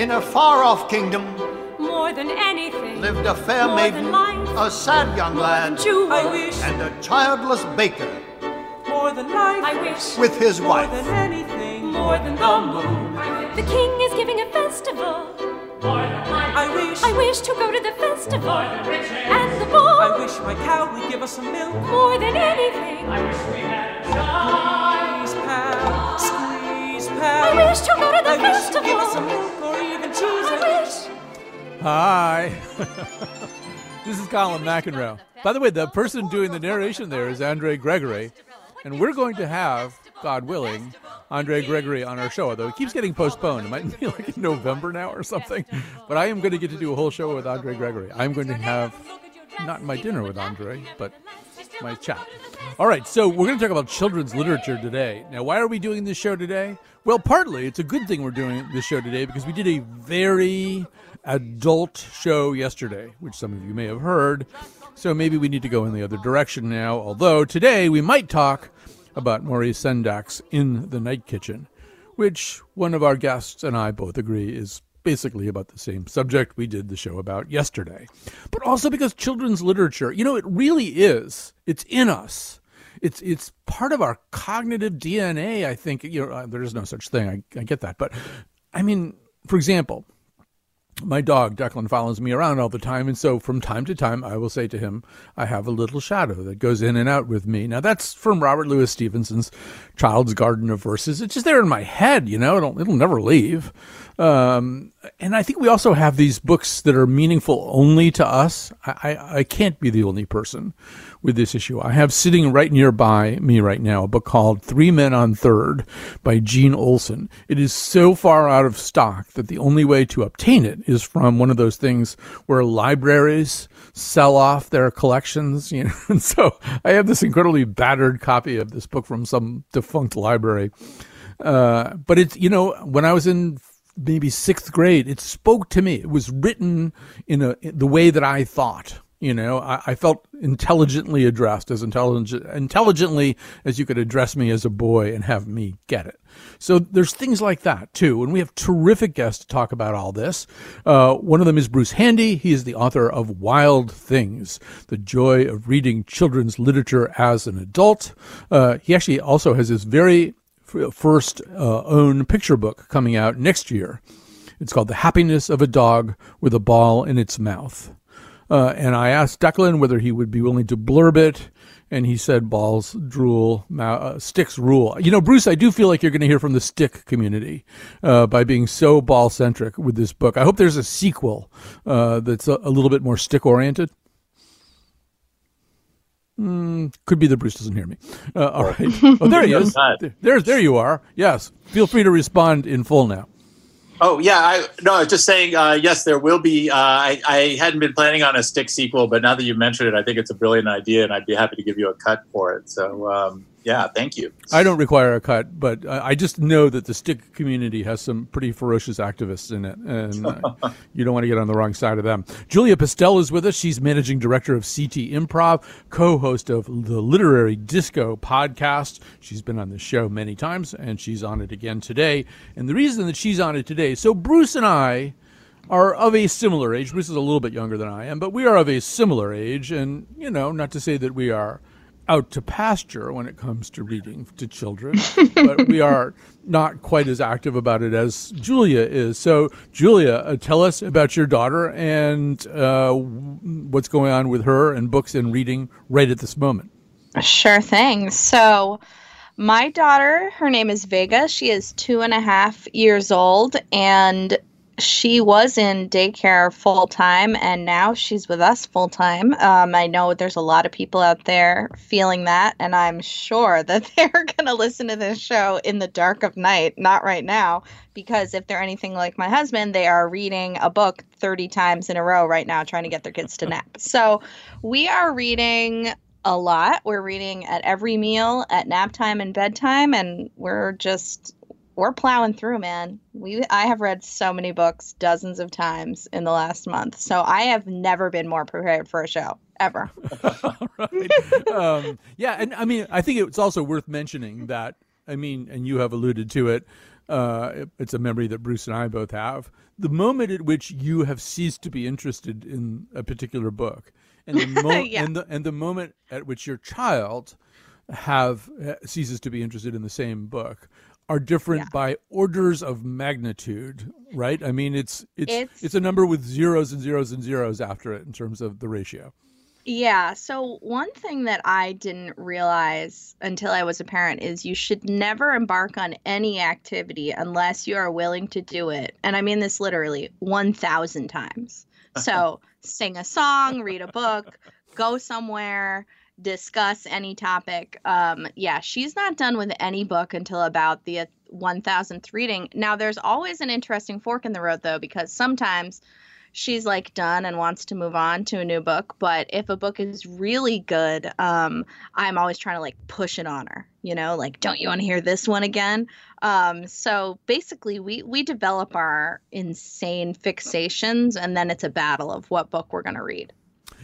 in a far off kingdom, more than anything lived a fair more maiden, than life, a sad young more lad, jewels. I wish and a childless baker more than life, I wish with his more wife. than anything, more than the moon. The king is giving a festival. I wish, I wish to go to the festival and the ball. I wish my cow would give us some milk. more than anything. I wish Squeeze, pal, squeeze, pal. I wish to go to the I wish to give festival. us some milk Hi. this is Colin McEnroe. By the way, the person doing the narration there is Andre Gregory. And we're going to have, God willing, Andre Gregory on our show, although it keeps getting postponed. It might be like in November now or something. But I am going to get to do a whole show with Andre Gregory. I'm going to have not my dinner with Andre, but my chat. All right, so we're going to talk about children's literature today. Now, why are we doing this show today? Well, partly it's a good thing we're doing this show today because we did a very adult show yesterday, which some of you may have heard. So maybe we need to go in the other direction now. Although today we might talk about Maurice Sendak's In the Night Kitchen, which one of our guests and I both agree is basically about the same subject we did the show about yesterday. But also because children's literature, you know, it really is. It's in us. It's it's part of our cognitive DNA. I think you know uh, there is no such thing. I, I get that, but I mean, for example, my dog Declan follows me around all the time, and so from time to time I will say to him, "I have a little shadow that goes in and out with me." Now that's from Robert Louis Stevenson's Child's Garden of Verses. It's just there in my head, you know. It'll it'll never leave. Um, and I think we also have these books that are meaningful only to us. I, I, I can't be the only person with this issue. I have sitting right nearby me right now a book called Three Men on Third by Gene Olson. It is so far out of stock that the only way to obtain it is from one of those things where libraries sell off their collections, you know. And so I have this incredibly battered copy of this book from some defunct library. Uh, but it's, you know, when I was in maybe sixth grade, it spoke to me. It was written in a in the way that I thought. You know, I, I felt intelligently addressed, as intelligent, intelligently as you could address me as a boy and have me get it. So there's things like that too, and we have terrific guests to talk about all this. Uh, one of them is Bruce Handy. He is the author of Wild Things: The Joy of Reading Children's Literature as an Adult. Uh, he actually also has this very first uh, own picture book coming out next year. It's called The Happiness of a Dog with a Ball in Its Mouth. Uh, and I asked Declan whether he would be willing to blurb it, and he said balls drool, uh, sticks rule. You know, Bruce, I do feel like you're going to hear from the stick community uh, by being so ball centric with this book. I hope there's a sequel uh, that's a, a little bit more stick oriented. Mm, could be that Bruce doesn't hear me. Uh, all right. Oh, there he is. There, there, you are. Yes. Feel free to respond in full now. Oh yeah, I no, I was just saying. Uh, yes, there will be. Uh, I, I hadn't been planning on a stick sequel, but now that you mentioned it, I think it's a brilliant idea, and I'd be happy to give you a cut for it. So um, yeah, thank you. I don't require a cut, but I just know that the stick community has some pretty ferocious activists in it, and uh, you don't want to get on the wrong side of them. Julia Pistell is with us. She's managing director of CT Improv, co-host of the Literary Disco podcast. She's been on the show many times, and she's on it again today. And the reason that she's on it today, so Bruce and I are of a similar age. Bruce is a little bit younger than I am, but we are of a similar age, and you know, not to say that we are out to pasture when it comes to reading to children, but we are not quite as active about it as Julia is. So, Julia, uh, tell us about your daughter and uh, what's going on with her and books and reading right at this moment. Sure thing. So, my daughter, her name is Vega. She is two and a half years old, and she was in daycare full time and now she's with us full time. Um, I know there's a lot of people out there feeling that, and I'm sure that they're going to listen to this show in the dark of night, not right now, because if they're anything like my husband, they are reading a book 30 times in a row right now trying to get their kids to nap. So we are reading a lot. We're reading at every meal, at nap time and bedtime, and we're just we're plowing through, man. We I have read so many books dozens of times in the last month. So I have never been more prepared for a show ever. right. um, yeah, and I mean, I think it's also worth mentioning that I mean, and you have alluded to it. Uh, it's a memory that Bruce and I both have. The moment at which you have ceased to be interested in a particular book, and the, mo- Yeah. and the and the moment at which your child have uh, ceases to be interested in the same book are different Yeah. by orders of magnitude, right? I mean, it's it's It's- it's a number with zeros and zeros and zeros after it in terms of the ratio. Yeah. So, one thing that I didn't realize until I was a parent is you should never embark on any activity unless you are willing to do it. And I mean this literally 1,000 times. So, sing a song, read a book, go somewhere, discuss any topic. Um, yeah, she's not done with any book until about the 1000th reading. Now, there's always an interesting fork in the road, though, because sometimes she's like done and wants to move on to a new book but if a book is really good um i'm always trying to like push it on her you know like don't you want to hear this one again um so basically we we develop our insane fixations and then it's a battle of what book we're going to read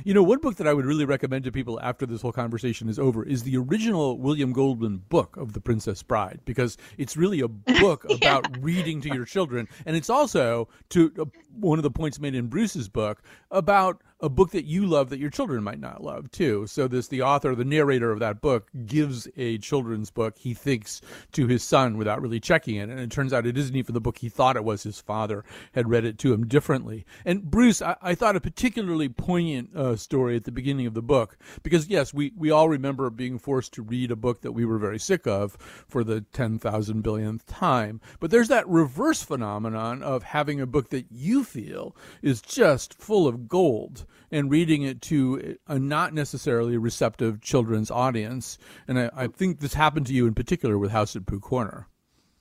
You know, one book that I would really recommend to people after this whole conversation is over is the original William Goldman book of The Princess Bride, because it's really a book about reading to your children. And it's also, to uh, one of the points made in Bruce's book, about a book that you love that your children might not love, too. So, this the author, the narrator of that book, gives a children's book he thinks to his son without really checking it. And it turns out it isn't even the book he thought it was. His father had read it to him differently. And Bruce, I, I thought a particularly poignant uh, story at the beginning of the book, because yes, we, we all remember being forced to read a book that we were very sick of for the 10,000 billionth time. But there's that reverse phenomenon of having a book that you feel is just full of gold and reading it to a not necessarily receptive children's audience. And I, I think this happened to you in particular with House at Pooh Corner.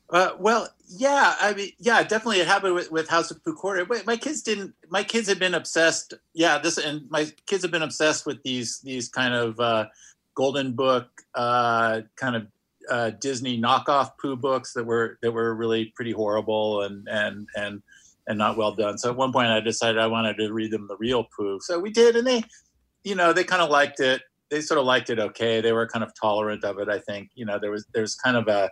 Uh, well, yeah, I mean, yeah, definitely it happened with, with House of Pooh my kids didn't. My kids had been obsessed. Yeah, this and my kids have been obsessed with these these kind of uh, Golden Book uh, kind of uh, Disney knockoff Pooh books that were that were really pretty horrible and and and and not well done. So at one point, I decided I wanted to read them the real Pooh. So we did, and they, you know, they kind of liked it. They sort of liked it. Okay, they were kind of tolerant of it. I think, you know, there was there's kind of a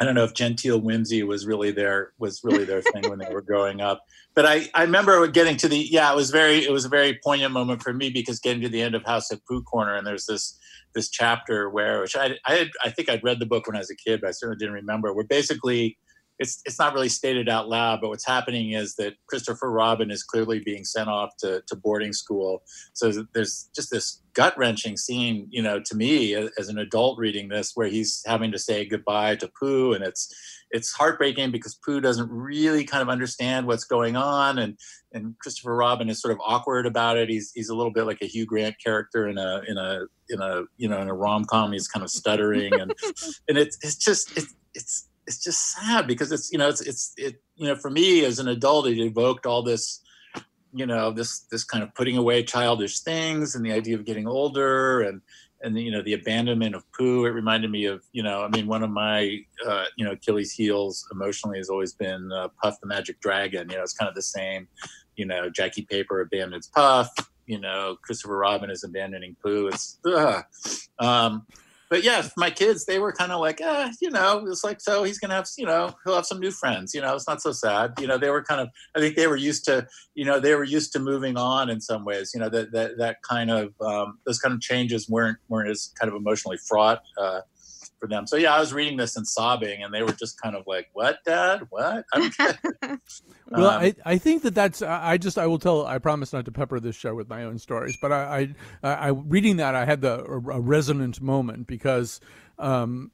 I don't know if genteel whimsy was really their was really their thing when they were growing up. But I, I remember getting to the yeah, it was very it was a very poignant moment for me because getting to the end of House at Pooh Corner and there's this this chapter where which I I had, I think I'd read the book when I was a kid, but I certainly didn't remember. Where basically it's it's not really stated out loud, but what's happening is that Christopher Robin is clearly being sent off to, to boarding school. So there's just this gut wrenching scene, you know, to me as, as an adult reading this, where he's having to say goodbye to Pooh, and it's it's heartbreaking because Pooh doesn't really kind of understand what's going on, and and Christopher Robin is sort of awkward about it. He's he's a little bit like a Hugh Grant character in a in a in a you know in a rom com. He's kind of stuttering, and and it's it's just it's it's it's just sad because it's you know it's it's it you know for me as an adult it evoked all this you know this this kind of putting away childish things and the idea of getting older and and you know the abandonment of Pooh. It reminded me of you know I mean one of my uh, you know Achilles' heels emotionally has always been uh, Puff the Magic Dragon. You know it's kind of the same. You know Jackie Paper abandons Puff. You know Christopher Robin is abandoning Pooh. It's. Um, but yeah, my kids, they were kind of like, ah, you know, it's like, so he's going to have, you know, he'll have some new friends, you know, it's not so sad. You know, they were kind of, I think they were used to, you know, they were used to moving on in some ways, you know, that, that, that kind of, um, those kind of changes weren't, weren't as kind of emotionally fraught, uh, for them. So yeah, I was reading this and sobbing and they were just kind of like, what dad, what? I don't get it. Well, Um, I, I think that that's I I just I will tell I promise not to pepper this show with my own stories, but I I, I reading that I had the a resonant moment because um,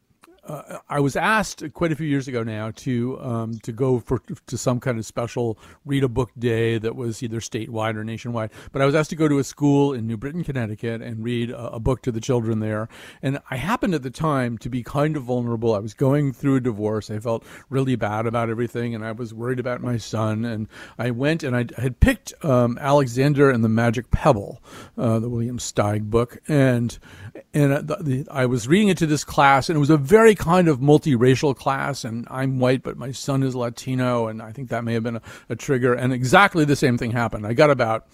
uh, I was asked quite a few years ago now to um, to go for to some kind of special read a book day that was either statewide or nationwide. But I was asked to go to a school in New Britain, Connecticut, and read a, a book to the children there. And I happened at the time to be kind of vulnerable. I was going through a divorce. I felt really bad about everything, and I was worried about my son. And I went and I had picked um, Alexander and the Magic Pebble, uh, the William Steig book, and and uh, the, the, I was reading it to this class, and it was a very kind of multiracial class. And I'm white, but my son is Latino, and I think that may have been a, a trigger. And exactly the same thing happened. I got about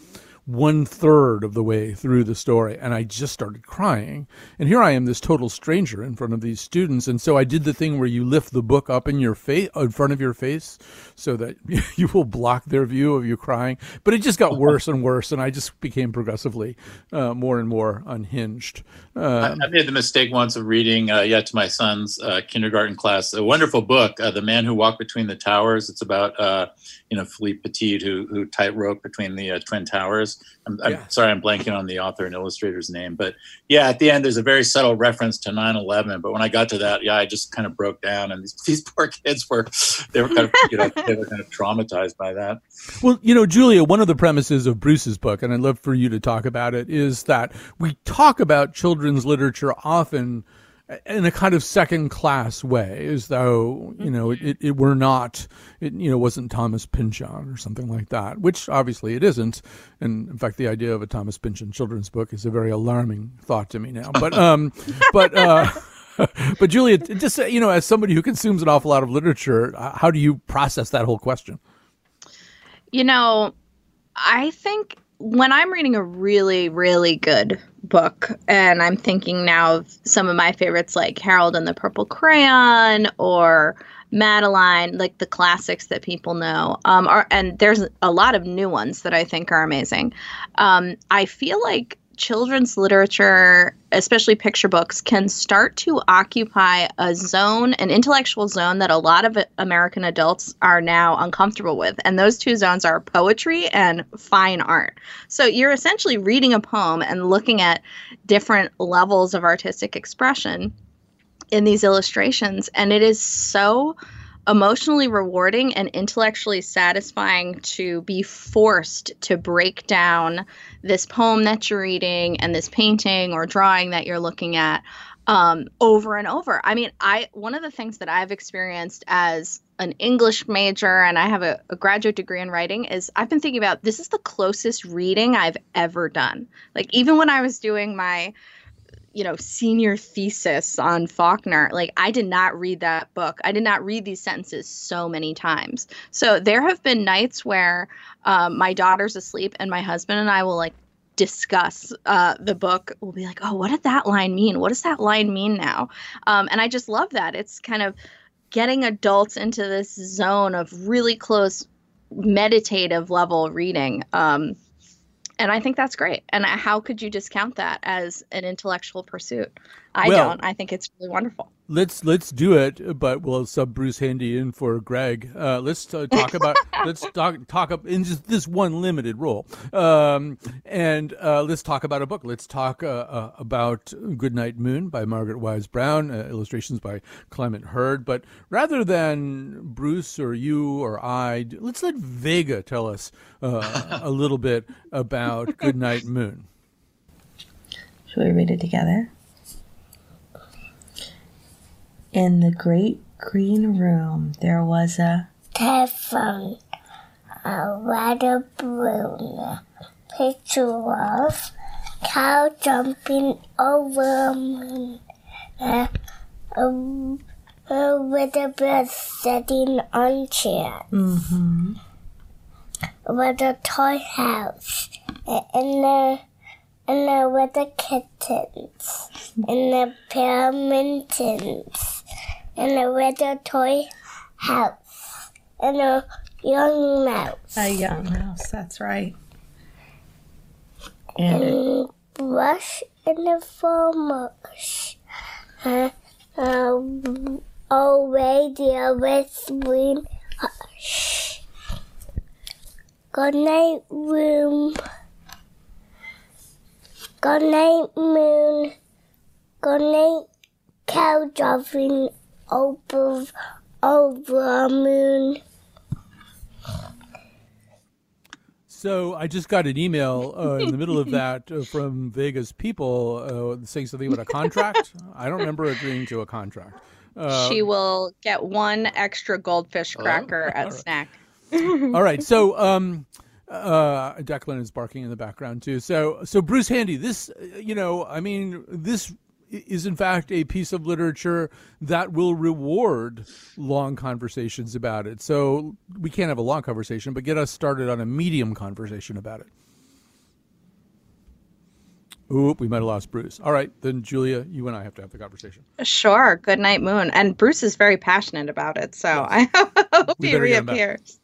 one third of the way through the story and I just started crying. And here I am, this total stranger in front of these students. And so I did the thing where you lift the book up in your face, in front of your face, so that you will block their view of you crying. But it just got worse and worse. And I just became progressively uh, more and more unhinged. Uh, I, I, made the mistake once of reading, uh, yeah, to my son's uh, kindergarten class, a wonderful book, uh, The Man Who Walked Between the Towers. It's about, uh, you know, Philippe Petit, who, who tightrope between the Twin Towers. I'm, I'm yeah. sorry, I'm blanking on the author and illustrator's name, but yeah, at the end there's a very subtle reference to 9/11. But when I got to that, yeah, I just kind of broke down, and these, these poor kids were they were kind of you know they were kind of traumatized by that. Well, you know, Julia, one of the premises of Bruce's book, and I'd love for you to talk about it, is that we talk about children's literature often in a kind of second class way, as though you know it, it were not, it you know wasn't Thomas Pynchon or something like that, which obviously it isn't. And in fact, the idea of a Thomas Pynchon children's book is a very alarming thought to me now. But um, but uh, but Julia, just you know, as somebody who consumes an awful lot of literature, how do you process that whole question? You know, I think when I'm reading a really, really good book, and I'm thinking now of some of my favorites like Harold and the Purple Crayon or Madeline, like the classics that people know. Um, are, and there's a lot of new ones that I think are amazing. Um, I feel like children's literature, especially picture books, can start to occupy a zone, an intellectual zone that a lot of American adults are now uncomfortable with. And those two zones are poetry and fine art. So you're essentially reading a poem and looking at different levels of artistic expression in these illustrations. And it is so emotionally rewarding and intellectually satisfying to be forced to break down this poem that you're reading and this painting or drawing that you're looking at um, over and over. I mean, I one of the things that I've experienced as an English major and I have a, a, graduate degree in writing is I've been thinking about this is the closest reading I've ever done. Like even when I was doing my you know, senior thesis on Faulkner, like I did not read that book. I did not read these sentences so many times. So there have been nights where um, my daughter's asleep and my husband and I will like discuss uh, the book. We'll be like, oh, what did that line mean? What does that line mean now? Um, and I just love that. It's kind of getting adults into this zone of really close meditative level reading. Um, and I think that's great. And how could you discount that as an intellectual pursuit? I well, don't. I think it's really wonderful. Let's let's do it, but we'll sub Bruce Handy in for Greg. Uh, let's uh, talk about let's talk talk up in just this one limited role, um, and uh, let's talk about a book. Let's talk uh, uh, about Goodnight Moon by Margaret Wise Brown, uh, illustrations by Clement Hurd. But rather than Bruce or you or I, let's let Vega tell us a little bit about Goodnight Moon. Should we read it together? In the great green room, there was a telephone, a weather balloon, picture of cow jumping over moon, uh, um, uh, with a bird sitting on chair. Mm-hmm. With a toy house, and the and the with the kittens, and the pair of mittens and a little toy house and a young mouse. A young mouse, that's right. And, and brush and a mush. Uh, uh, away the whispering hush. Good night, room. Good night, moon. Good night, cow driving over over a moon. So I just got an email uh, in the middle of that uh, from Vegas people uh, saying something about a contract. I don't remember agreeing to a contract. Uh, she will get one extra goldfish cracker at right. snack. all right. So um, uh, Declan is barking in the background too. So so Bruce Handy, this uh, you know, I mean, this is in fact a piece of literature that will reward long conversations about it. So we can't have a long conversation, but get us started on a medium conversation about it. Oop, we might have lost Bruce. All right, then Julia, you and I have to have the conversation. Sure. Good night, Moon. And Bruce is very passionate about it, so I hope We he better get him back. reappears.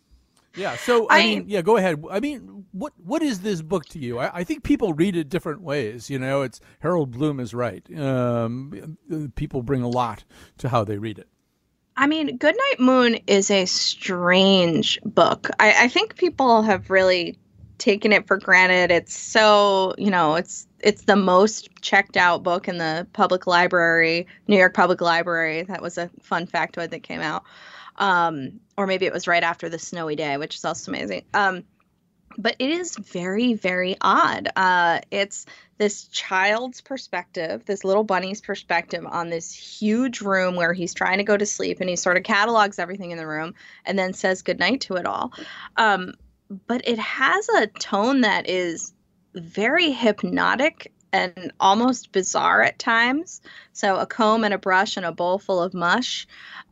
Yeah. So I, I- mean, yeah. Go ahead. I mean, what what is this book to you? I, I think people read it different ways. You know, it's Harold Bloom is right. Um, people bring a lot to how they read it. I mean, Goodnight Moon is a strange book. I, I think people have really taken it for granted. It's so, you know, it's it's the most checked out book in the public library, New York Public Library. That was a fun factoid that came out. Um, or maybe it was right after the snowy day, which is also amazing. Um, but it is very, very odd. Uh, it's this child's perspective, this little bunny's perspective on this huge room where he's trying to go to sleep and he sort of catalogs everything in the room and then says goodnight to it all. Um, but it has a tone that is very hypnotic and almost bizarre at times. So, a comb and a brush and a bowl full of mush.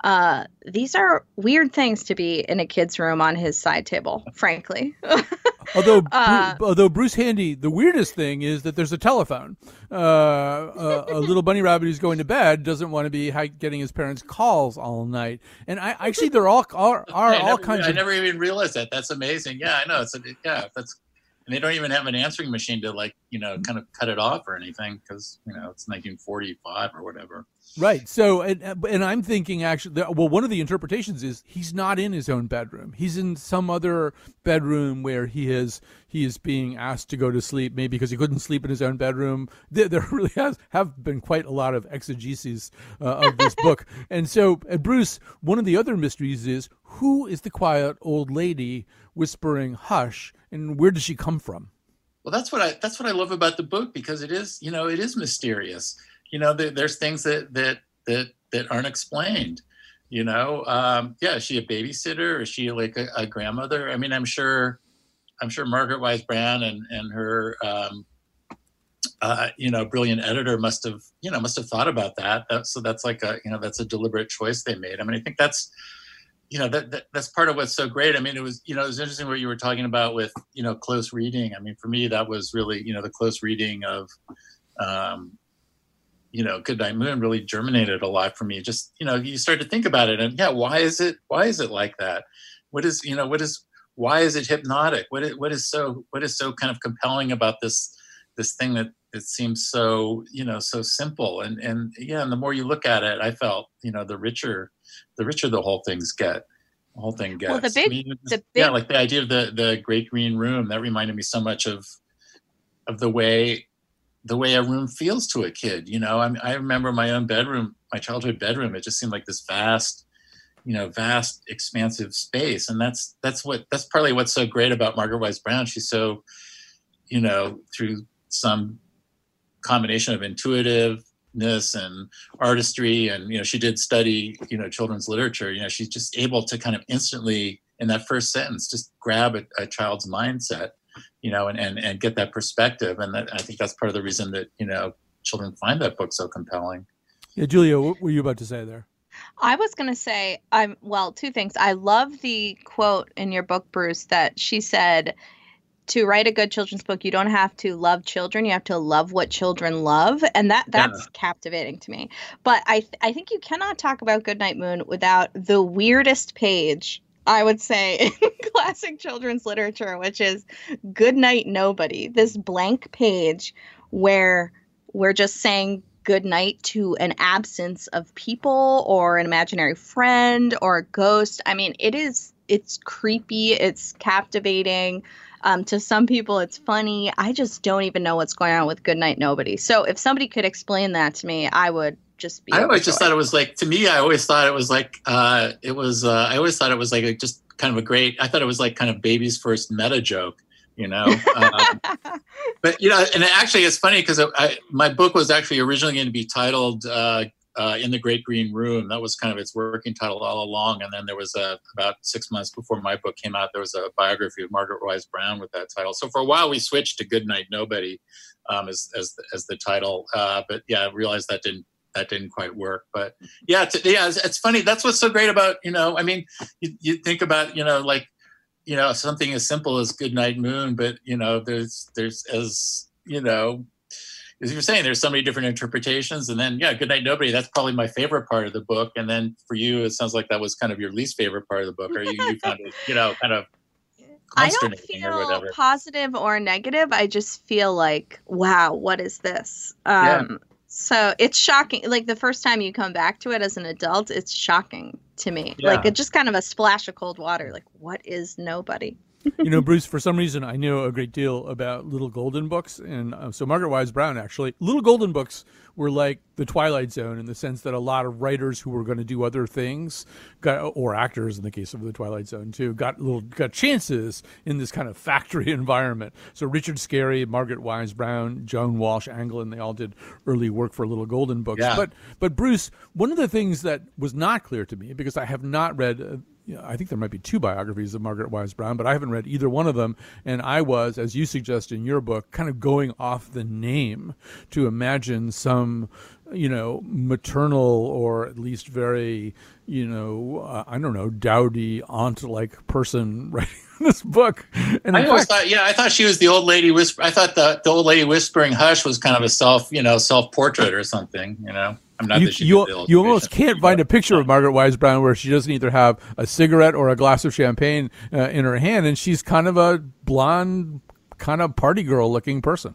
Uh, these are weird things to be in a kid's room on his side table, frankly. Although, Bru- Uh, although Bruce Handy, the weirdest thing is that there's a telephone. Uh, a, a little bunny rabbit who's going to bed doesn't want to be getting his parents' calls all night. And I actually, there all are, are I all never, kinds I of never even realized that. That's amazing. Yeah, I know. It's a, yeah, that's and they don't even have an answering machine to like you know kind of cut it off or anything because you know it's 1945 or whatever. Right. So, and, and I'm thinking actually, well, one of the interpretations is he's not in his own bedroom. He's in some other bedroom where he is he is being asked to go to sleep, maybe because he couldn't sleep in his own bedroom. There, there really has have been quite a lot of exegesis uh, of this book. And so, and Bruce, one of the other mysteries is who is the quiet old lady whispering "hush" and where does she come from? Well, that's what I that's what I love about the book because it is you know it is mysterious. You know, there, there's things that that that that aren't explained. You know, um, yeah, is she a babysitter? Is she like a, a grandmother? I mean, I'm sure, I'm sure Margaret Wise Brown and and her, um, uh, you know, brilliant editor must have you know must have thought about that. that. So that's like a you know that's a deliberate choice they made. I mean, I think that's you know that, that that's part of what's so great. I mean, it was you know it was interesting what you were talking about with you know close reading. I mean, for me, that was really you know the close reading of. Um, you know, Goodnight Moon really germinated a lot for me. Just you know, you start to think about it, and yeah, why is it? Why is it like that? What is you know? What is? Why is it hypnotic? What is? What is so? What is so kind of compelling about this? This thing that that seems so you know so simple and and yeah, and the more you look at it, I felt you know the richer, the richer the whole things get. The whole thing gets. Well, the I big- mean, the yeah, like the idea of the the great green room that reminded me so much of of the way the way a room feels to a kid. You know, I, I remember my own bedroom, my childhood bedroom. It just seemed like this vast, you know, vast, expansive space, and that's that's what that's partly what's so great about Margaret Wise Brown. She's so, you know, through some combination of intuitiveness and artistry, and you know, she did study, you know, children's literature. You know, she's just able to kind of instantly in that first sentence just grab a, a child's mindset you know, and, and, and get that perspective. And that, I think that's part of the reason that, you know, children find that book so compelling. Yeah, Julia, what were you about to say there? I was going to say, I'm well, two things. I love the quote in your book, Bruce, that she said to write a good children's book, you don't have to love children, you have to love what children love, and that that's Yeah. captivating to me. But I th- I think you cannot talk about Goodnight Moon without the weirdest page. I would say in classic children's literature, which is Goodnight Nobody. This blank page where we're just saying good night to an absence of people or an imaginary friend or a ghost. I mean, it is it's creepy, it's captivating. Um, to some people, it's funny. I just don't even know what's going on with Goodnight Nobody. So if somebody could explain that to me, I would just be. I always just thought it was like to me. I always thought it was like uh, it was. Uh, I always thought it was like a, just kind of a great. I thought it was like kind of baby's first meta joke, you know. Um, but you know, and actually, it's funny because my book was actually originally going to be titled uh, uh, "In the Great Green Room." That was kind of its working title all along. And then there was a about six months before my book came out, there was a biography of Margaret Wise Brown with that title. So for a while, we switched to "Goodnight Nobody" um, as as as the title. Uh, but yeah, I realized that didn't that didn't quite work. But yeah, it's, yeah, it's, it's funny. That's what's so great about you know. I mean, you, you think about you know like you know something as simple as "Good Night Moon," but you know there's there's as you know as you're saying, there's so many different interpretations. And then, yeah, Good Night Nobody, that's probably my favorite part of the book. And then for you, it sounds like that was kind of your least favorite part of the book, or you, you found it, you know, kind of I don't consternating or feel positive or negative. I just feel like, wow, what is this? Yeah. Um, So it's shocking. Like the first time you come back to it as an adult, it's shocking to me. Yeah. Like Yeah. it's just kind of a splash of cold water. Like, what is nobody? You know, Bruce, for some reason, I know a great deal about Little Golden books. And uh, so, Margaret Wise Brown, actually, Little Golden books were like the Twilight Zone in the sense that a lot of writers who were going to do other things, got, or actors in the case of the Twilight Zone, too, got little got chances in this kind of factory environment. So, Richard Scarry, Margaret Wise Brown, Joan Walsh Anglund, they all did early work for Little Golden books. Yeah. But, but, Bruce, one of the things that was not clear to me, because I have not read. Uh, yeah, I think there might be two biographies of Margaret Wise Brown, but I haven't read either one of them. And I was, as you suggest in your book, kind of going off the name to imagine some, you know, maternal or at least very, you know, uh, I don't know, dowdy aunt like person writing this book. And I in always fact- thought, yeah, I thought she was the old lady whisper. I thought the, the old lady whispering hush was kind of a self, you know, self portrait or something. You know, I'm not you, you, you almost can't find a picture of Margaret Wise Brown where she doesn't either have a cigarette or a glass of champagne uh, in her hand, and she's kind of a blonde, kind of party girl looking person.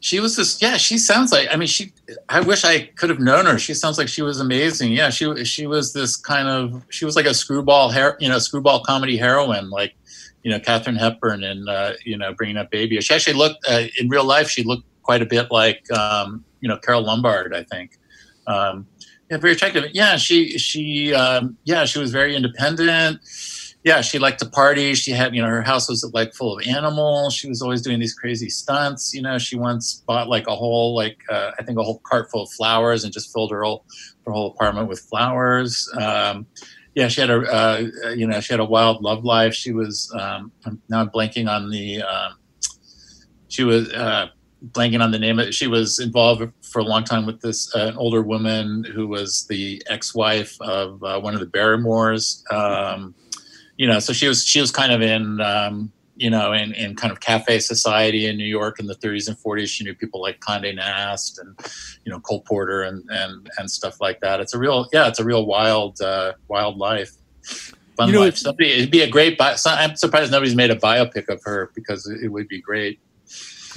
She was this, yeah. She sounds like. I mean, she. I wish I could have known her. She sounds like she was amazing. Yeah, she she was this kind of. She was like a screwball hair, you know, screwball comedy heroine, like, you know, Katharine Hepburn and uh, you know, bringing up baby. She actually looked uh, in real life. She looked quite a bit like, um, you know, Carole Lombard. I think. Um, yeah, very attractive. Yeah, she she um, yeah she was very independent. Yeah, she liked to party. She had you know her house was like full of animals. She was always doing these crazy stunts. You know, she once bought like a whole like uh, I think a whole cart full of flowers and just filled her whole her whole apartment with flowers. Um, yeah, she had a uh, you know she had a wild love life. She was um, now I'm blanking on the um, she was uh, blanking on the name. of She was involved for a long time with this uh, an older woman who was the ex-wife of uh, one of the Barrymores. Um, you know, so she was she was kind of in um, you know in, in kind of cafe society in New York in the 30s and 40s. She knew people like Condé Nast and you know Cole Porter and and and stuff like that. It's a real yeah, it's a real wild uh, wild life. Fun You know, life. Somebody, it'd be a great. Bi- I'm surprised nobody's made a biopic of her because it would be great.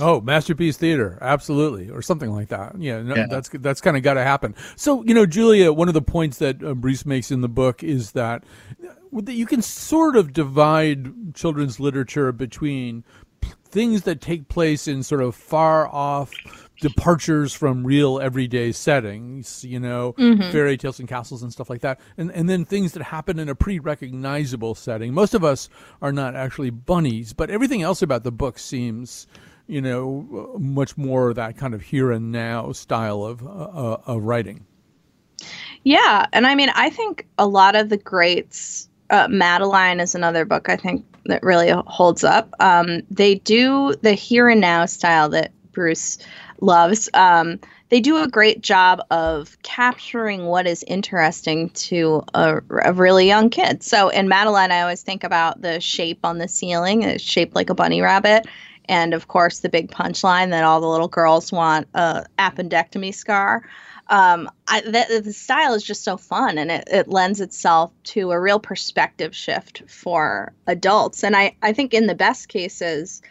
Oh, masterpiece theater, absolutely, or something like that. Yeah, no, Yeah. that's that's kind of got to happen. So, you know, Julia, one of the points that uh, Bruce makes in the book is that you can sort of divide children's literature between things that take place in sort of far off departures from real everyday settings, you know, Mhm. fairy tales and castles and stuff like that, and and then things that happen in a pretty recognizable setting. Most of us are not actually bunnies, but everything else about the book seems you know, much more that kind of here and now style of uh, uh, of writing. Yeah, and I mean, I think a lot of the greats, uh, Madeline is another book I think that really holds up. Um, they do the here and now style that Bruce loves. Um, they do a great job of capturing what is interesting to a, a really young kid. So in Madeline, I always think about the shape on the ceiling. It's shaped like a bunny rabbit. And of course, the big punchline that all the little girls want a appendectomy scar um, I, the, the style is just so fun and it, it lends itself to a real perspective shift for adults. And I, I think in the best cases,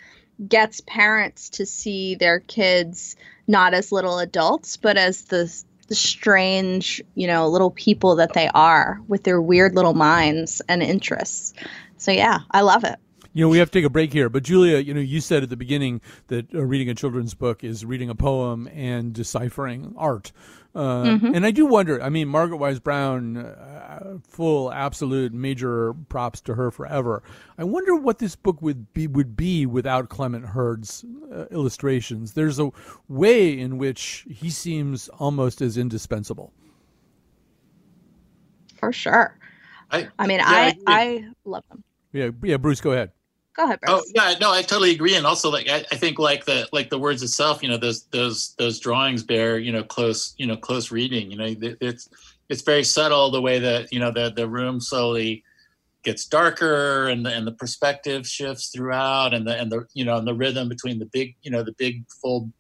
gets parents to see their kids not as little adults, but as the, the strange, you know, little people that they are with their weird little minds and interests. So yeah, I love it. You know, we have to take a break here, but Julia, you know, you said at the beginning that uh, reading a children's book is reading a poem and deciphering art. Uh, Mhm. And I do wonder. I mean, Margaret Wise Brown, uh, full, absolute, major props to her forever. I wonder what this book would be would be without Clement Hurd's uh, illustrations. There's a way in which he seems almost as indispensable. For sure. I, I mean, yeah, I I. I love them. Yeah, yeah. Bruce, go ahead. Go ahead, oh, Bruce. Oh yeah, no, I totally agree. And also, like, I, I think like the like the words itself, you know, those those those drawings bear, you know, close, you know, close reading. You know, it's it's very subtle the way that you know the the room slowly gets darker and the, and the perspective shifts throughout and the and the you know and the rhythm between the big you know the big full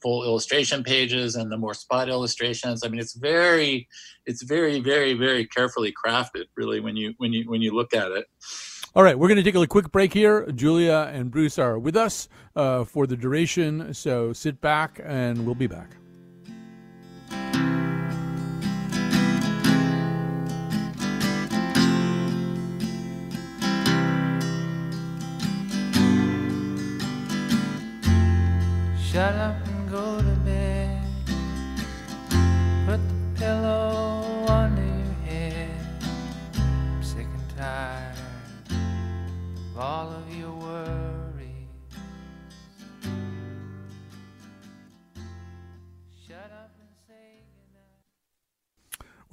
full illustration pages and the more spot illustrations i mean it's very it's very very very carefully crafted really when you when you when you look at it All right, we're going to take a quick break here. Julia and Bruce are with us uh, for the duration, so sit back and we'll be back.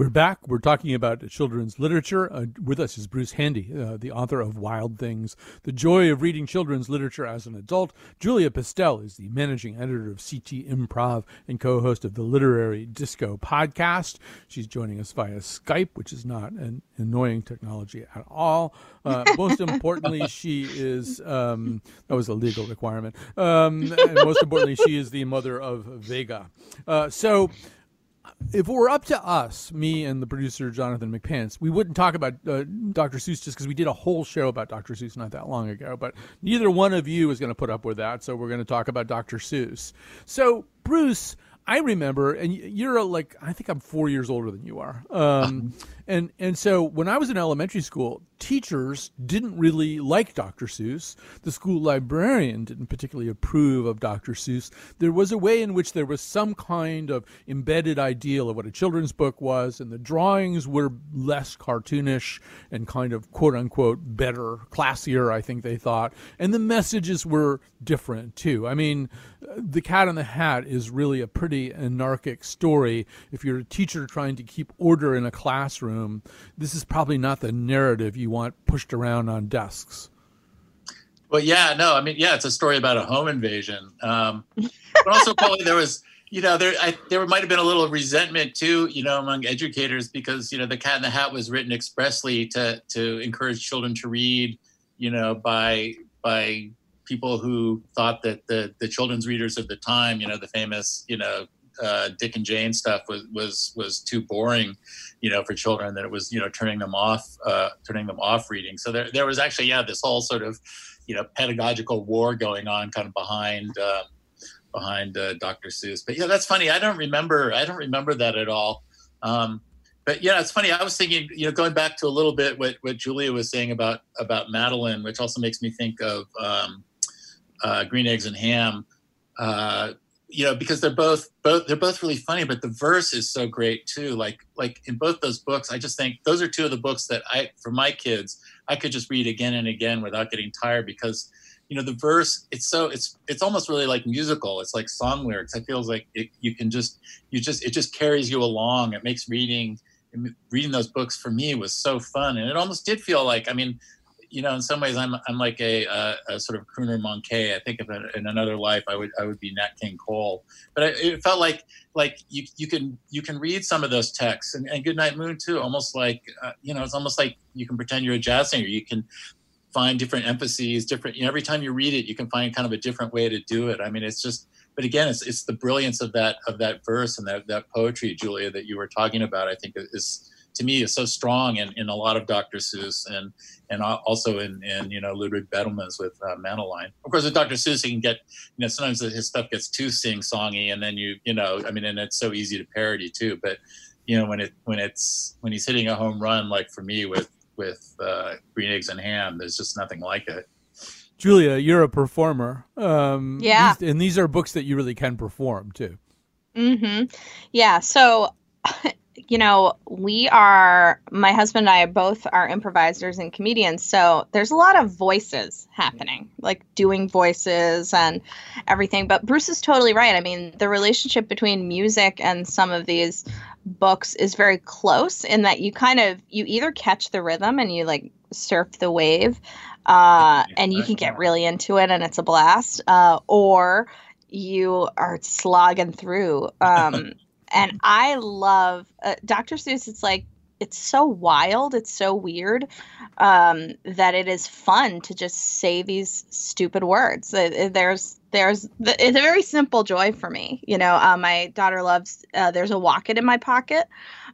We're back. We're talking about children's literature. Uh, with us is Bruce Handy, uh, the author of Wild Things, The Joy of Reading Children's Literature as an Adult. Julia Pistell is the managing editor of CT Improv and co host of the Literary Disco podcast. She's joining us via Skype, which is not an annoying technology at all. Uh, most importantly, she is, um, that was a legal requirement. Um, and most importantly, she is the mother of Vega. Uh, so, if it were up to us, me and the producer Jonathan McPants, we wouldn't talk about uh, Dr. Seuss just because we did a whole show about Dr. Seuss not that long ago. But neither one of you is going to put up with that, so we're going to talk about Dr. Seuss. So, Bruce, I remember, and you're like, I think I'm four years older than you are. Um, and and so when I was in elementary school, teachers didn't really like Dr. Seuss. The school librarian didn't particularly approve of Dr. Seuss. There was a way in which there was some kind of embedded ideal of what a children's book was, and the drawings were less cartoonish and kind of quote unquote better, classier, I think they thought. And the messages were different too. I mean, The Cat in the Hat is really a pretty anarchic story. If you're a teacher trying to keep order in a classroom, this is probably not the narrative you want pushed around on desks. Well, yeah, no, I mean, yeah, it's a story about a home invasion. Um, but also, probably there was, you know, there I, there might have been a little resentment too, you know, among educators because you know, The Cat in the Hat was written expressly to to encourage children to read, you know, by by people who thought that the the children's readers of the time, you know, the famous, you know, uh, Dick and Jane stuff was was was too boring, you know, for children. That it was you know turning them off, uh, turning them off reading. So there there was actually yeah this whole sort of you know pedagogical war going on kind of behind um, behind uh, Dr. Seuss. But yeah, that's funny. I don't remember I don't remember that at all. Um, but yeah, it's funny. I was thinking, you know, going back to a little bit what, what Julia was saying about about Madeline, which also makes me think of um, uh, Green Eggs and Ham. Uh, you know, because they're both both they're both really funny, but the verse is so great too. Like like in both those books, I just think those are two of the books that I for my kids I could just read again and again without getting tired because you know the verse it's so it's it's almost really like musical. It's like song lyrics. It feels like it, you can just you just it just carries you along. It makes reading reading those books for me was so fun. And it almost did feel like i mean you know in some ways i'm i'm like a, a, a sort of crooner monkey. I think if in, another life i would i would be nat king cole. But I, it felt like like you you can you can read some of those texts. And, and goodnight moon too almost like uh, you know it's almost like you can pretend you're a jazz singer. You can find different emphases different you know, every time you read it you can find kind of a different way to do it. I mean it's just but again it's it's the brilliance of that of that verse and that that poetry julia that you were talking about i think is to me is so strong in, in a lot of Dr. Seuss and and also in, in you know Ludwig Bemelmans with uh, Madeline. Of course, with Dr. Seuss, he can get you know sometimes his stuff gets too sing songy, and then you you know I mean, and it's so easy to parody too. But you know when it when it's when he's hitting a home run like for me with with uh, green eggs and ham. There's just nothing like it. Julia, you're a performer. Um, Yeah. these- and these are books that you really can perform too. Mm-hmm. Yeah. So, you know, we are, my husband and I both are improvisers and comedians. So there's a lot of voices happening, like doing voices and everything. But Bruce is totally right. I mean, the relationship between music and some of these books is very close in that you kind of, you either catch the rhythm and you like surf the wave uh, and you can get really into it and it's a blast, uh, or you are slogging through. Um, and I love uh, Dr. Seuss. It's like it's so wild, it's so weird um, that it is fun to just say these stupid words. Uh, uh, There's there's it's a very simple joy for me. You know, uh, my daughter loves. Uh, there's a Wocket in my pocket.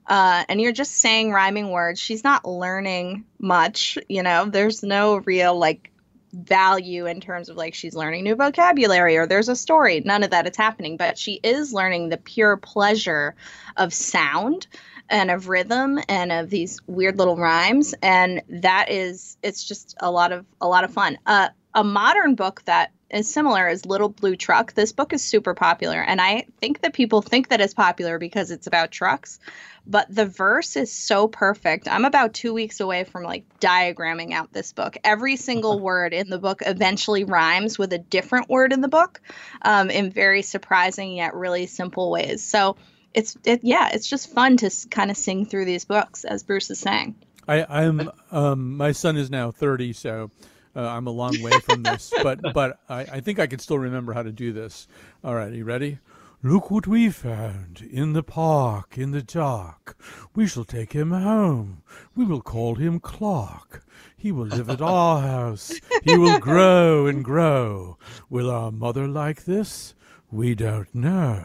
Uh, and you're just saying rhyming words. She's not learning much, you know. There's no real like value in terms of like she's learning new vocabulary or there's a story. None of that is happening, but she is learning the pure pleasure of sound and of rhythm and of these weird little rhymes and that is it's just a lot of a lot of fun. Uh, a modern book that is similar is Little Blue Truck. This book is super popular and I think that people think that it's popular because it's about trucks, but the verse is so perfect. I'm about 2 weeks away from like diagramming out this book. Every single word in the book eventually rhymes with a different word in the book um, in very surprising yet really simple ways. So it's it yeah, it's just fun to kind of sing through these books as Bruce is saying. I, I'm um, my son is now 30, so uh, I'm a long way from this, but but I, I think I can still remember how to do this. All right, you ready? Look what we found in the park in the dark. We shall take him home. We will call him Clark. He will live at our house. He will grow and grow. Will our mother like this? We don't know.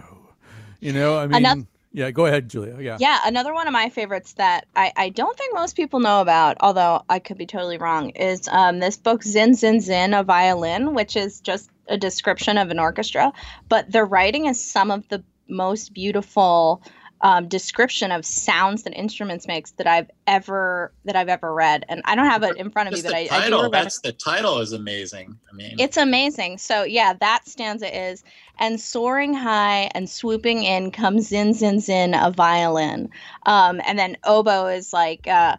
You know, I mean, Anoth- yeah. Go ahead, Julia. Yeah. Yeah, another one of my favorites that I, I don't think most people know about, although I could be totally wrong, is um, this book, Zin Zin Zin, a violin, which is just a description of an orchestra. But the writing is some of the most beautiful um, description of sounds that instruments makes that I've ever that I've ever read. And I don't have it in front of me, but the I, title. That's the title is amazing. I mean, It's amazing. So yeah, that stanza is and soaring high and swooping in comes zin zin zin a violin. Um, and then oboe is like uh,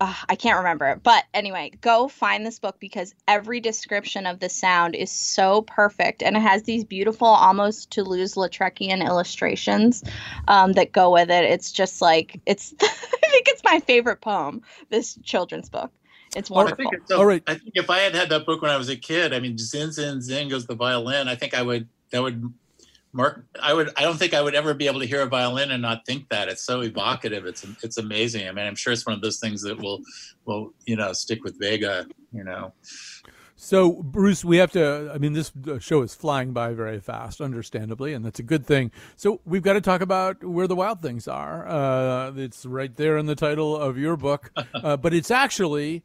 uh, I can't remember it, but anyway, go find this book because every description of the sound is so perfect, and it has these beautiful, almost Toulouse-Lautreckian illustrations um, that go with it. It's just like it's. I think it's my favorite poem. This children's book. It's I wonderful. think, it's so, I think if I had had that book when I was a kid, I mean, zin zin zin goes the violin. I think I would that would mark. I would. I don't think I would ever be able to hear a violin and not think that it's so evocative. It's it's amazing. I mean, I'm sure it's one of those things that will will you know stick with Vega. You know. So, Bruce, we have to. I mean, this uh, show is flying by very fast, understandably, and that's a good thing. So, we've got to talk about where the wild things are. Uh, it's right there in the title of your book, uh, but it's actually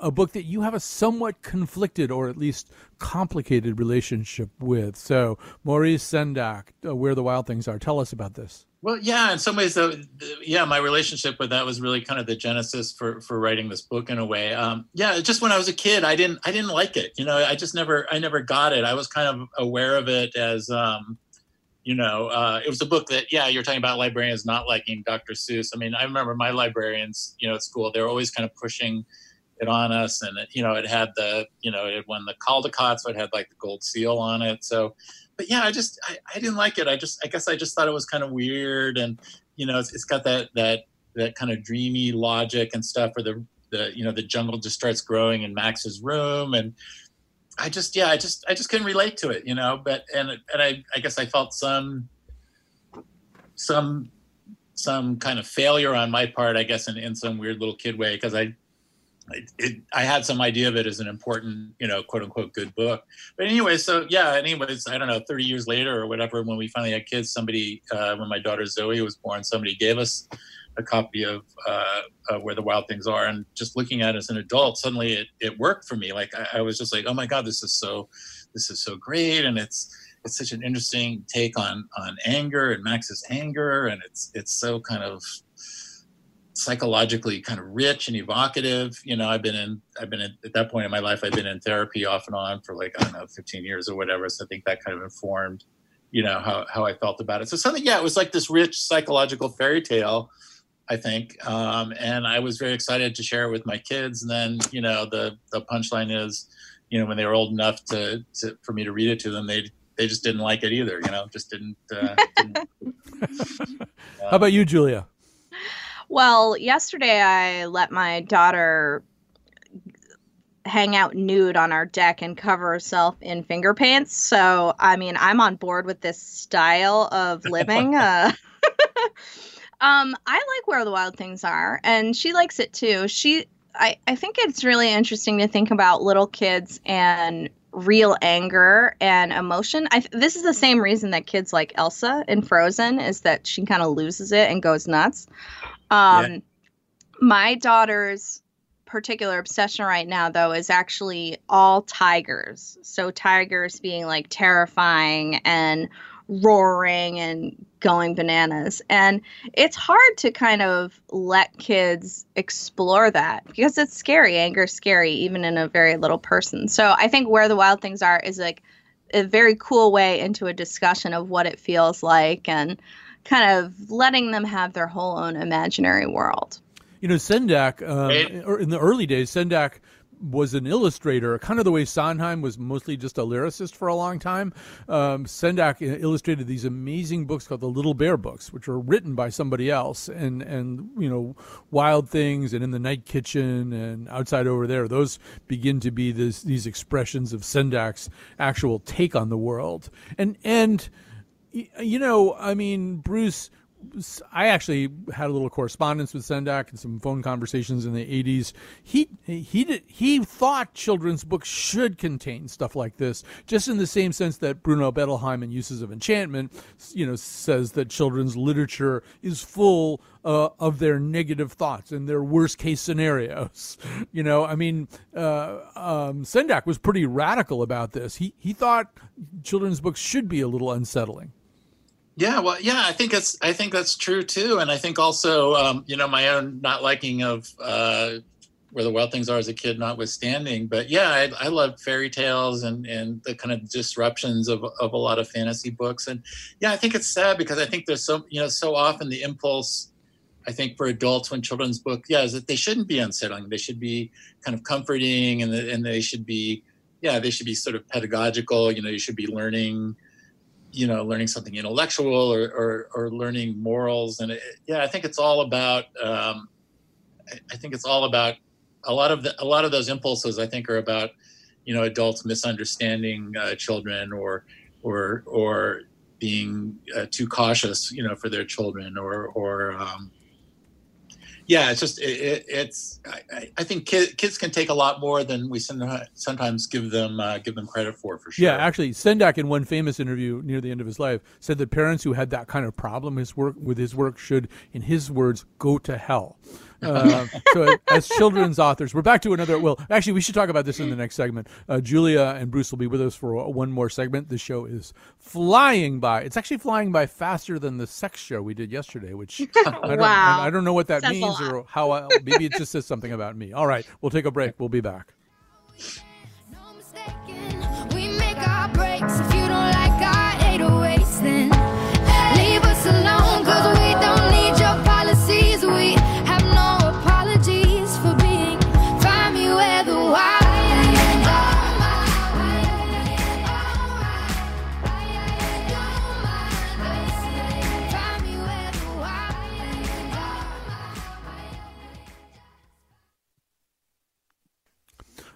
a book that you have a somewhat conflicted or at least complicated relationship with. So, Maurice Sendak, uh, Where the Wild Things Are. Tell us about this. Well, yeah, in some ways, though, yeah, my relationship with that was really kind of the genesis for for writing this book in a way. Um, yeah, just when I was a kid, I didn't I didn't like it. You know, I just never I never got it. I was kind of aware of it as, um, you know, uh, it was a book that yeah, you're talking about librarians not liking Dr. Seuss. I mean, I remember my librarians, you know, at school, they were always kind of pushing it on us, and it, you know, it had the you know, it won the Caldecott, so it had like the gold seal on it. So but yeah, I just I, I didn't like it. I just I guess I just thought it was kind of weird, and you know, it's, it's got that that that kind of dreamy logic and stuff, where the the you know the jungle just starts growing in Max's room, and I just yeah, I just I just couldn't relate to it, you know. But and and I I guess I felt some some some kind of failure on my part, I guess, in, in some weird little kid way, because I it, it, I had some idea of it as an important, you know, quote unquote, good book. But anyway, so yeah, anyways, I don't know, 30 years later or whatever, when we finally had kids, somebody, uh, when my daughter Zoe was born, somebody gave us a copy of uh, uh, Where the Wild Things Are. And just looking at it as an adult, suddenly it, it worked for me. Like I, I was just like, oh my God, this is so, this is so great. And it's, it's such an interesting take on, on anger and Max's anger. And it's, it's so kind of, psychologically kind of rich and evocative. You know, I've been in, I've been in, at that point in my life, I've been in therapy off and on for like, I don't know, 15 years or whatever. So I think that kind of informed, you know, how, how I felt about it. So something, yeah, it was like this rich psychological fairy tale, I think. Um, and I was very excited to share it with my kids. And then, you know, the, the punchline is, you know, when they were old enough to, to for me to read it to them, they, they just didn't like it either, you know, just didn't, uh, didn't How about you, Julia? Well, yesterday I let my daughter hang out nude on our deck and cover herself in finger paints. So, I mean, I'm on board with this style of living. uh, um, I like where the wild things are, and she likes it too. She, I, I think it's really interesting to think about little kids and real anger and emotion. I, this is the same reason that kids like Elsa in Frozen is that she kind of loses it and goes nuts. Um, Yeah. My daughter's particular obsession right now, though, is actually all tigers. So tigers being like terrifying and roaring and going bananas. And it's hard to kind of let kids explore that because it's scary. Anger is scary, even in a very little person. So I think where the wild things are is like a very cool way into a discussion of what it feels like and kind of letting them have their whole own imaginary world. You know, Sendak, um, in the early days, Sendak was an illustrator, kind of the way Sondheim was mostly just a lyricist for a long time. Um, Sendak illustrated these amazing books called the Little Bear books, which were written by somebody else, and and you know, Wild Things and In the Night Kitchen and Outside Over There. Those begin to be this, these expressions of Sendak's actual take on the world, and and y- you know, I mean, Bruce. I actually had a little correspondence with Sendak and some phone conversations in the '80s. He he did, he thought children's books should contain stuff like this, just in the same sense that Bruno Bettelheim in Uses of Enchantment, you know, says that children's literature is full uh, of their negative thoughts and their worst case scenarios. You know, I mean, uh, um, Sendak was pretty radical about this. He he thought children's books should be a little unsettling. Yeah, well, yeah, I think it's I think that's true too, and I think also, um, you know, my own not liking of uh, where the wild things are as a kid, notwithstanding. But yeah, I, I love fairy tales and and the kind of disruptions of of a lot of fantasy books, and yeah, I think it's sad because I think there's so you know so often the impulse. I think for adults when children's book, yeah, is that they shouldn't be unsettling. They should be kind of comforting, and the, and they should be, yeah, they should be sort of pedagogical. You know, you should be learning, you know learning something intellectual or or, or learning morals. And it, yeah i think it's all about um, I, I think it's all about a lot of the, a lot of those impulses i think are about you know adults misunderstanding uh, children or or or being uh, too cautious you know for their children or or um, yeah it's just it, it, it's I, I- think kid, kids can take a lot more than we sometimes sometimes give them uh, give them credit for for sure Yeah, actually, Sendak in one famous interview near the end of his life said that parents who had that kind of problem his work with his work should, in his words, go to hell. Uh, so, as children's authors, we're back to another. Well, actually, we should talk about this in the next segment. Uh, Julia and Bruce will be with us for one more segment. The show is flying by. It's actually flying by faster than the sex show we did yesterday, which I don't, Wow. I don't know what that Says means or how. I, maybe it just says something about me. All right, we'll take a break. We'll be back. We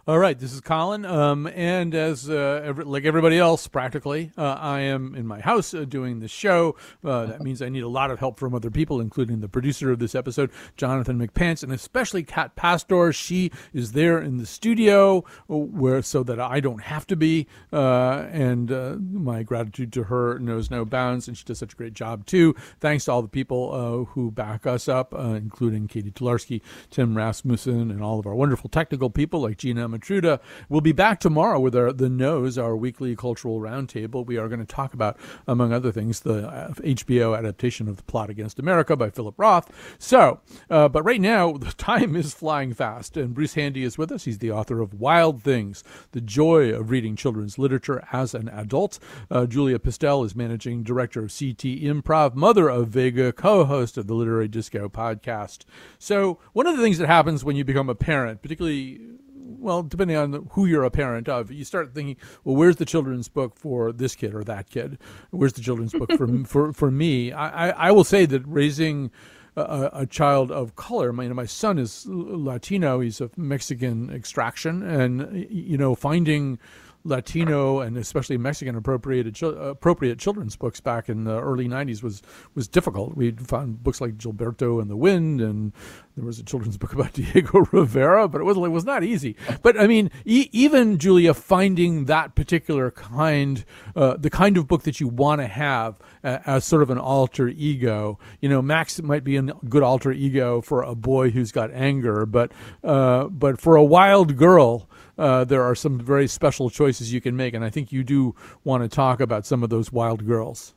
All right, this is Colin, um, and as uh, every, like everybody else, practically, uh, I am in my house uh, doing the show. Uh, that means I need a lot of help from other people, including the producer of this episode, Jonathan McPants, and especially Kat Pastor. She is there in the studio, uh, where so that I don't have to be, uh, and my gratitude to her knows no bounds, and she does such a great job too. Thanks to all the people who back us up, including Katie Tularski, Tim Rasmussen, and all of our wonderful technical people like Gina Matruda. We'll be back tomorrow with our the Nose, our weekly cultural roundtable. We are going to talk about, among other things, the uh, HBO adaptation of The Plot Against America by Philip Roth. So, uh, but right now the time is flying fast, and Bruce Handy is with us. He's the author of Wild Things: The Joy of Reading Children's Literature as an Adult. Uh, Julia Pistell is managing director of Sea Tea Improv, mother of Vega, co-host of the Literary Disco podcast. So, one of the things that happens when you become a parent, particularly well, depending on who you're a parent of, you start thinking, well, where's the children's book for this kid or that kid? Where's the children's book for for for me? I, I, I will say that raising a, a child of color, my, you know, my son is Latino, he's of Mexican extraction, and you know, finding Latino and especially Mexican appropriated appropriate children's books back in the early '90s was was difficult. We found books like Gilberto and the Wind, and there was a children's book about Diego Rivera, but it was it was not easy. But I mean, e- even Julia finding that particular kind, uh, the kind of book that you want to have uh, as sort of an alter ego. You know, Max might be a good alter ego for a boy who's got anger, but uh, but for a wild girl uh, there are some very special choices you can make, and I think you do want to talk about some of those wild girls.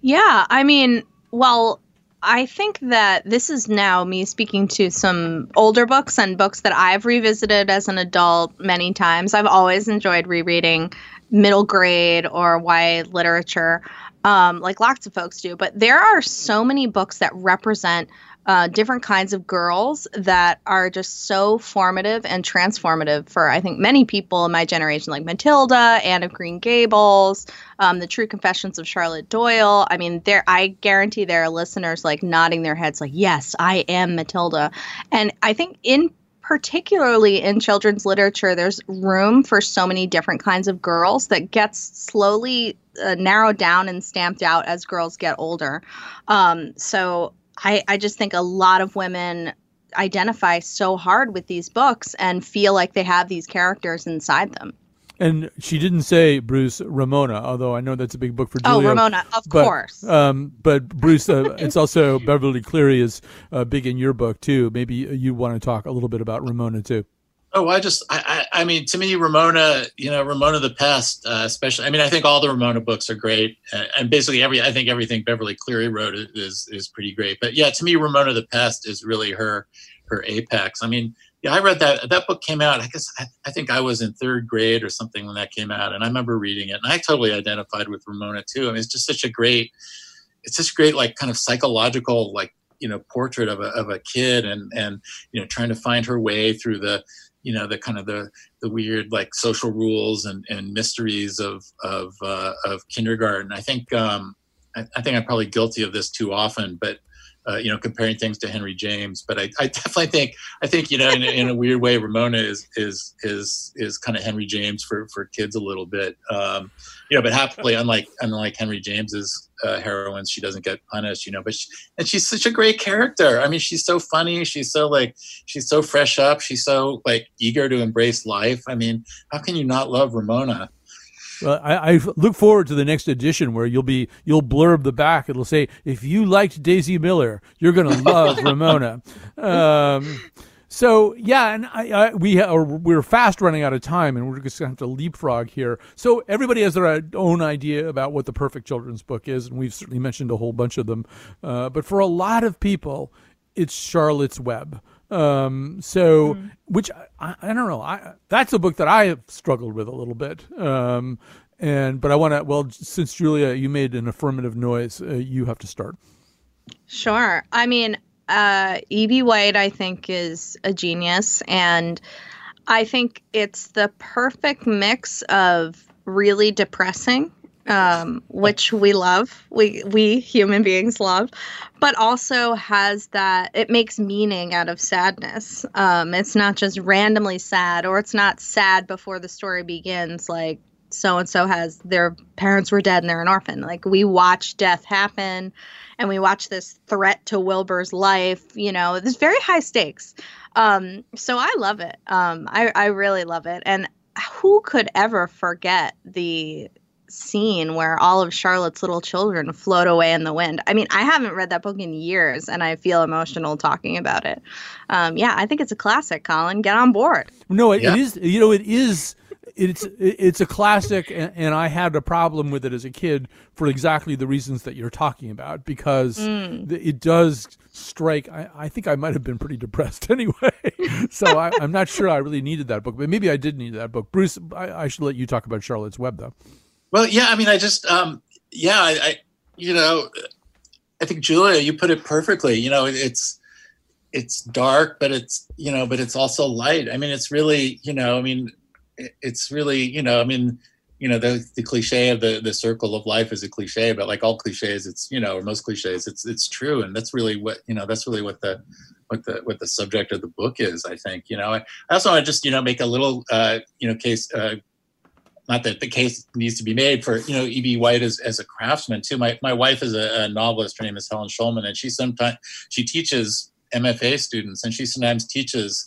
Yeah, I mean, well, I think that this is now me speaking to some older books and books that I've revisited as an adult many times. I've always enjoyed rereading middle grade or YA literature, um, like lots of folks do. But there are so many books that represent uh, different kinds of girls that are just so formative and transformative for I think many people in my generation, like Matilda, Anne of Green Gables, um, The True Confessions of Charlotte Doyle. I mean, there I guarantee there are listeners like nodding their heads, like, "Yes, I am Matilda," and I think in particularly in children's literature, there's room for so many different kinds of girls that gets slowly uh, narrowed down and stamped out as girls get older. Um, so I, I just think a lot of women identify so hard with these books and feel like they have these characters inside them. And she didn't say Bruce Ramona, although I know that's a big book for Julia. Oh, Ramona, of but, course. Um, but Bruce, uh, it's also Beverly Cleary is uh, big in your book too. Maybe you want to talk a little bit about Ramona too. Oh, I just, I, I, I mean, to me, Ramona, you know, Ramona the Pest, uh, especially. I mean, I think all the Ramona books are great, and, and basically every, I think everything Beverly Cleary wrote is is pretty great. But yeah, to me, Ramona the Pest is really her her apex. I mean, yeah, I read that that book came out. I guess I, I think I was in third grade or something when that came out, and I remember reading it, and I totally identified with Ramona too. I mean, it's just such a great, it's just great, like kind of psychological, like you know portrait of a, of a kid and and you know trying to find her way through the you know the kind of the the weird like social rules and, and mysteries of of uh, of kindergarten. I think um, I, I, think I'm probably guilty of this too often, but uh, you know comparing things to Henry James. But I, I definitely think I think you know in, in, a weird way Ramona is is is is kind of Henry James for for kids a little bit. Um, you know, but happily unlike unlike Henry James's uh, heroines, she doesn't get punished, you know. But she, and she's such a great character. I mean, she's so funny. She's so like she's so fresh up. She's so like eager to embrace life. I mean, how can you not love Ramona? Well, I, I, look forward to the next edition where you'll be you'll blurb the back. It'll say, "If you liked Daisy Miller, you're going to love Ramona." Um, so yeah, and I, I, we are we're fast running out of time, and we're just gonna have to leapfrog here. So everybody has their own idea about what the perfect children's book is, and we've certainly mentioned a whole bunch of them. Uh, but for a lot of people, it's Charlotte's Web. Um, so, mm. which I, I, don't know, I, that's a book that I have struggled with a little bit. Um, and but I want to. Well, since Julia, you made an affirmative noise, uh, you have to start. Sure. I mean, uh, E.B. White, I think, is a genius. And I think it's the perfect mix of really depressing, um, which we love, we, we human beings love, but also has that, it makes meaning out of sadness. Um, it's not just randomly sad, or it's not sad before the story begins, like so and so has their parents were dead and they're an orphan. Like we watch death happen and we watch this threat to Wilbur's life, you know, there's very high stakes. Um, so I love it. Um, I, I really love it. And who could ever forget the scene where all of Charlotte's little children float away in the wind. I mean, I haven't read that book in years, and I feel emotional talking about it. Um, yeah, I think it's a classic. Colin, get on board. No, it, it is. You know, it is. It's it's a classic, and, and, I had a problem with it as a kid for exactly the reasons that you're talking about because mm. it does strike. I, I, think I might have been pretty depressed anyway, so I, am not sure I really needed that book, but maybe I did need that book. Bruce, I, I, should let you talk about Charlotte's Web though. Well, yeah, I mean, I just, um, yeah, I, I, you know, I think Julia, you put it perfectly. You know, it's it's dark, but it's you know, but it's also light. I mean, it's really, you know, I mean, it's really, you know, I mean, you know, the the cliche of the the circle of life is a cliche, but like all cliches, it's you know, or most cliches, it's it's true, and that's really what you know, that's really what the what the what the subject of the book is. I think, you know, I, also want to just you know make a little uh, you know case. Uh, not that the case needs to be made for you know E.B. White as, as a craftsman too. My my wife is a, a novelist. Her name is Helen Schulman, and she sometimes she teaches MFA students, and she sometimes teaches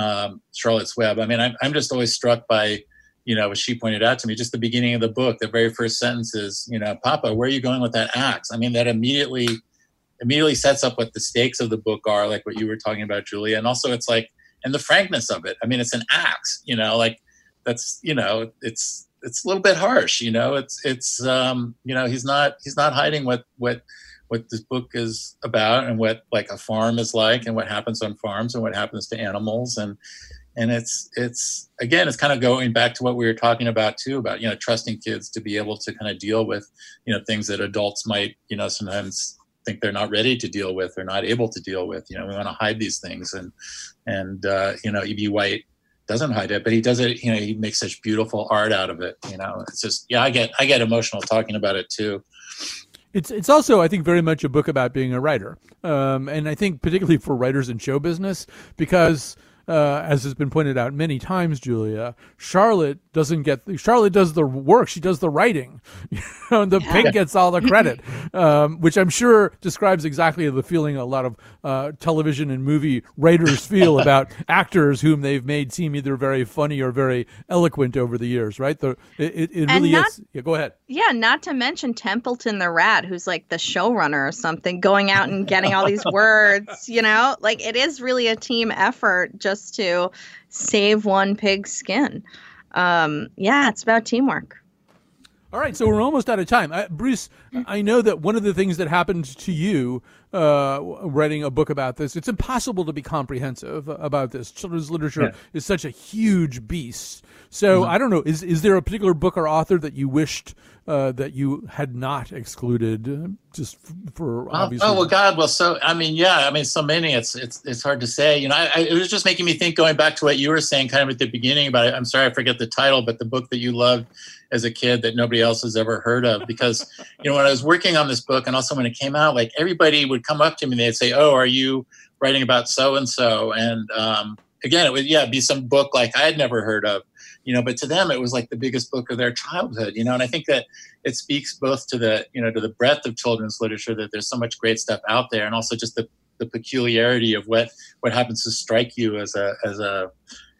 um, Charlotte's Web. I mean, I'm I'm just always struck by you know, as she pointed out to me, just the beginning of the book, the very first sentence is, you know, Papa, where are you going with that axe? I mean, that immediately immediately sets up what the stakes of the book are, like what you were talking about, Julia, and also it's like and the frankness of it. I mean, it's an axe, you know, like that's you know it's it's a little bit harsh you know it's it's um you know he's not he's not hiding what what what this book is about and what like a farm is like and what happens on farms and what happens to animals. And and it's it's again it's kind of going back to what we were talking about too about you know trusting kids to be able to kind of deal with you know things that adults might you know sometimes think they're not ready to deal with or not able to deal with. You know we want to hide these things. And and uh, you know eb white doesn't hide it, but he does it. You know, he makes such beautiful art out of it. You know, it's just yeah, I get I get emotional talking about it too. It's it's also I think very much a book about being a writer, um, and I think particularly for writers in show business because uh, as has been pointed out many times, Julia, Charlotte doesn't get Charlotte does the work. She does the writing, you know, the yeah. pink gets all the credit, um, which I'm sure describes exactly the feeling a lot of uh, television and movie writers feel about actors whom they've made seem either very funny or very eloquent over the years. Right? The it, it really not, is. Yeah, go ahead. Yeah, not to mention Templeton the rat, who's like the showrunner or something, going out and getting all these words. You know, like it is really a team effort. Just just to save one pig's skin. Um, yeah, it's about teamwork. All right, so we're almost out of time. Bruce, I know that one of the things that happened to you uh, writing a book about this, it's impossible to be comprehensive about this. Children's literature yeah. is such a huge beast. So mm-hmm. I don't know, is is there a particular book or author that you wished uh, that you had not excluded just for oh, oh, well god well so i mean yeah i mean so many it's it's it's hard to say you know I, I, it was just making me think going back to what you were saying kind of at the beginning about it i'm sorry i forget the title but the book that you loved as a kid that nobody else has ever heard of because you know when i was working on this book and also when it came out like everybody would come up to me and they'd say oh are you writing about so and so and um, again it would yeah be some book like i had never heard of you know but to them it was like the biggest book of their childhood you know and i think that it speaks both to the you know to the breadth of children's literature that there's so much great stuff out there and also just the the peculiarity of what what happens to strike you as a as a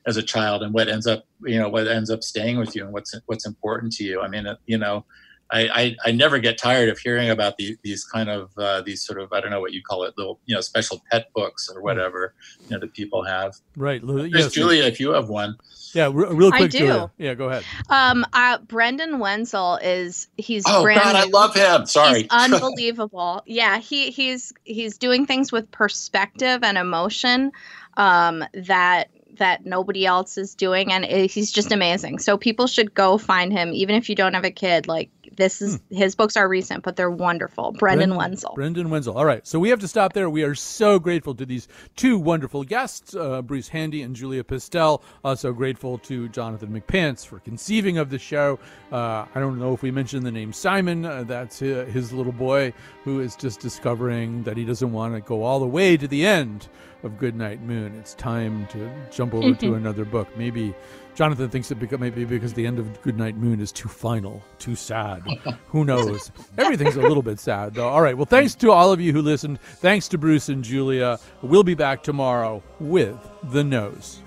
as a child and what ends up you know what ends up staying with you and what's what's important to you. I mean you know I, I, I, never get tired of hearing about the, these kind of uh, these sort of I don't know what you call it little you know special pet books or whatever you know that people have. Right, yes. Julia, if you have one. Yeah, real quick, I do. Julia. Yeah, go ahead. Um, uh, Brendan Wenzel is he's oh brand god, new. I love him. Sorry, he's unbelievable. yeah, he he's he's doing things with perspective and emotion um, that that nobody else is doing and he's just amazing so people should go find him even if you don't have a kid like this is hmm. his books are recent, but they're wonderful. Brendan, Brendan Wenzel. Brendan Wenzel. All right, so we have to stop there. We are so grateful to these two wonderful guests, uh, Bruce Handy and Julia Pistell. Also grateful to Jonathan McPants for conceiving of the show. Uh, I don't know if we mentioned the name Simon. Uh, that's his, his little boy who is just discovering that he doesn't want to go all the way to the end of Goodnight Moon. It's time to jump over to another book. Maybe Jonathan thinks it because maybe because the end of Goodnight Moon is too final, too sad. Who knows? Everything's a little bit sad, though. All right. Well, thanks to all of you who listened. Thanks to Bruce and Julia. We'll be back tomorrow with the nose.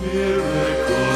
Miracle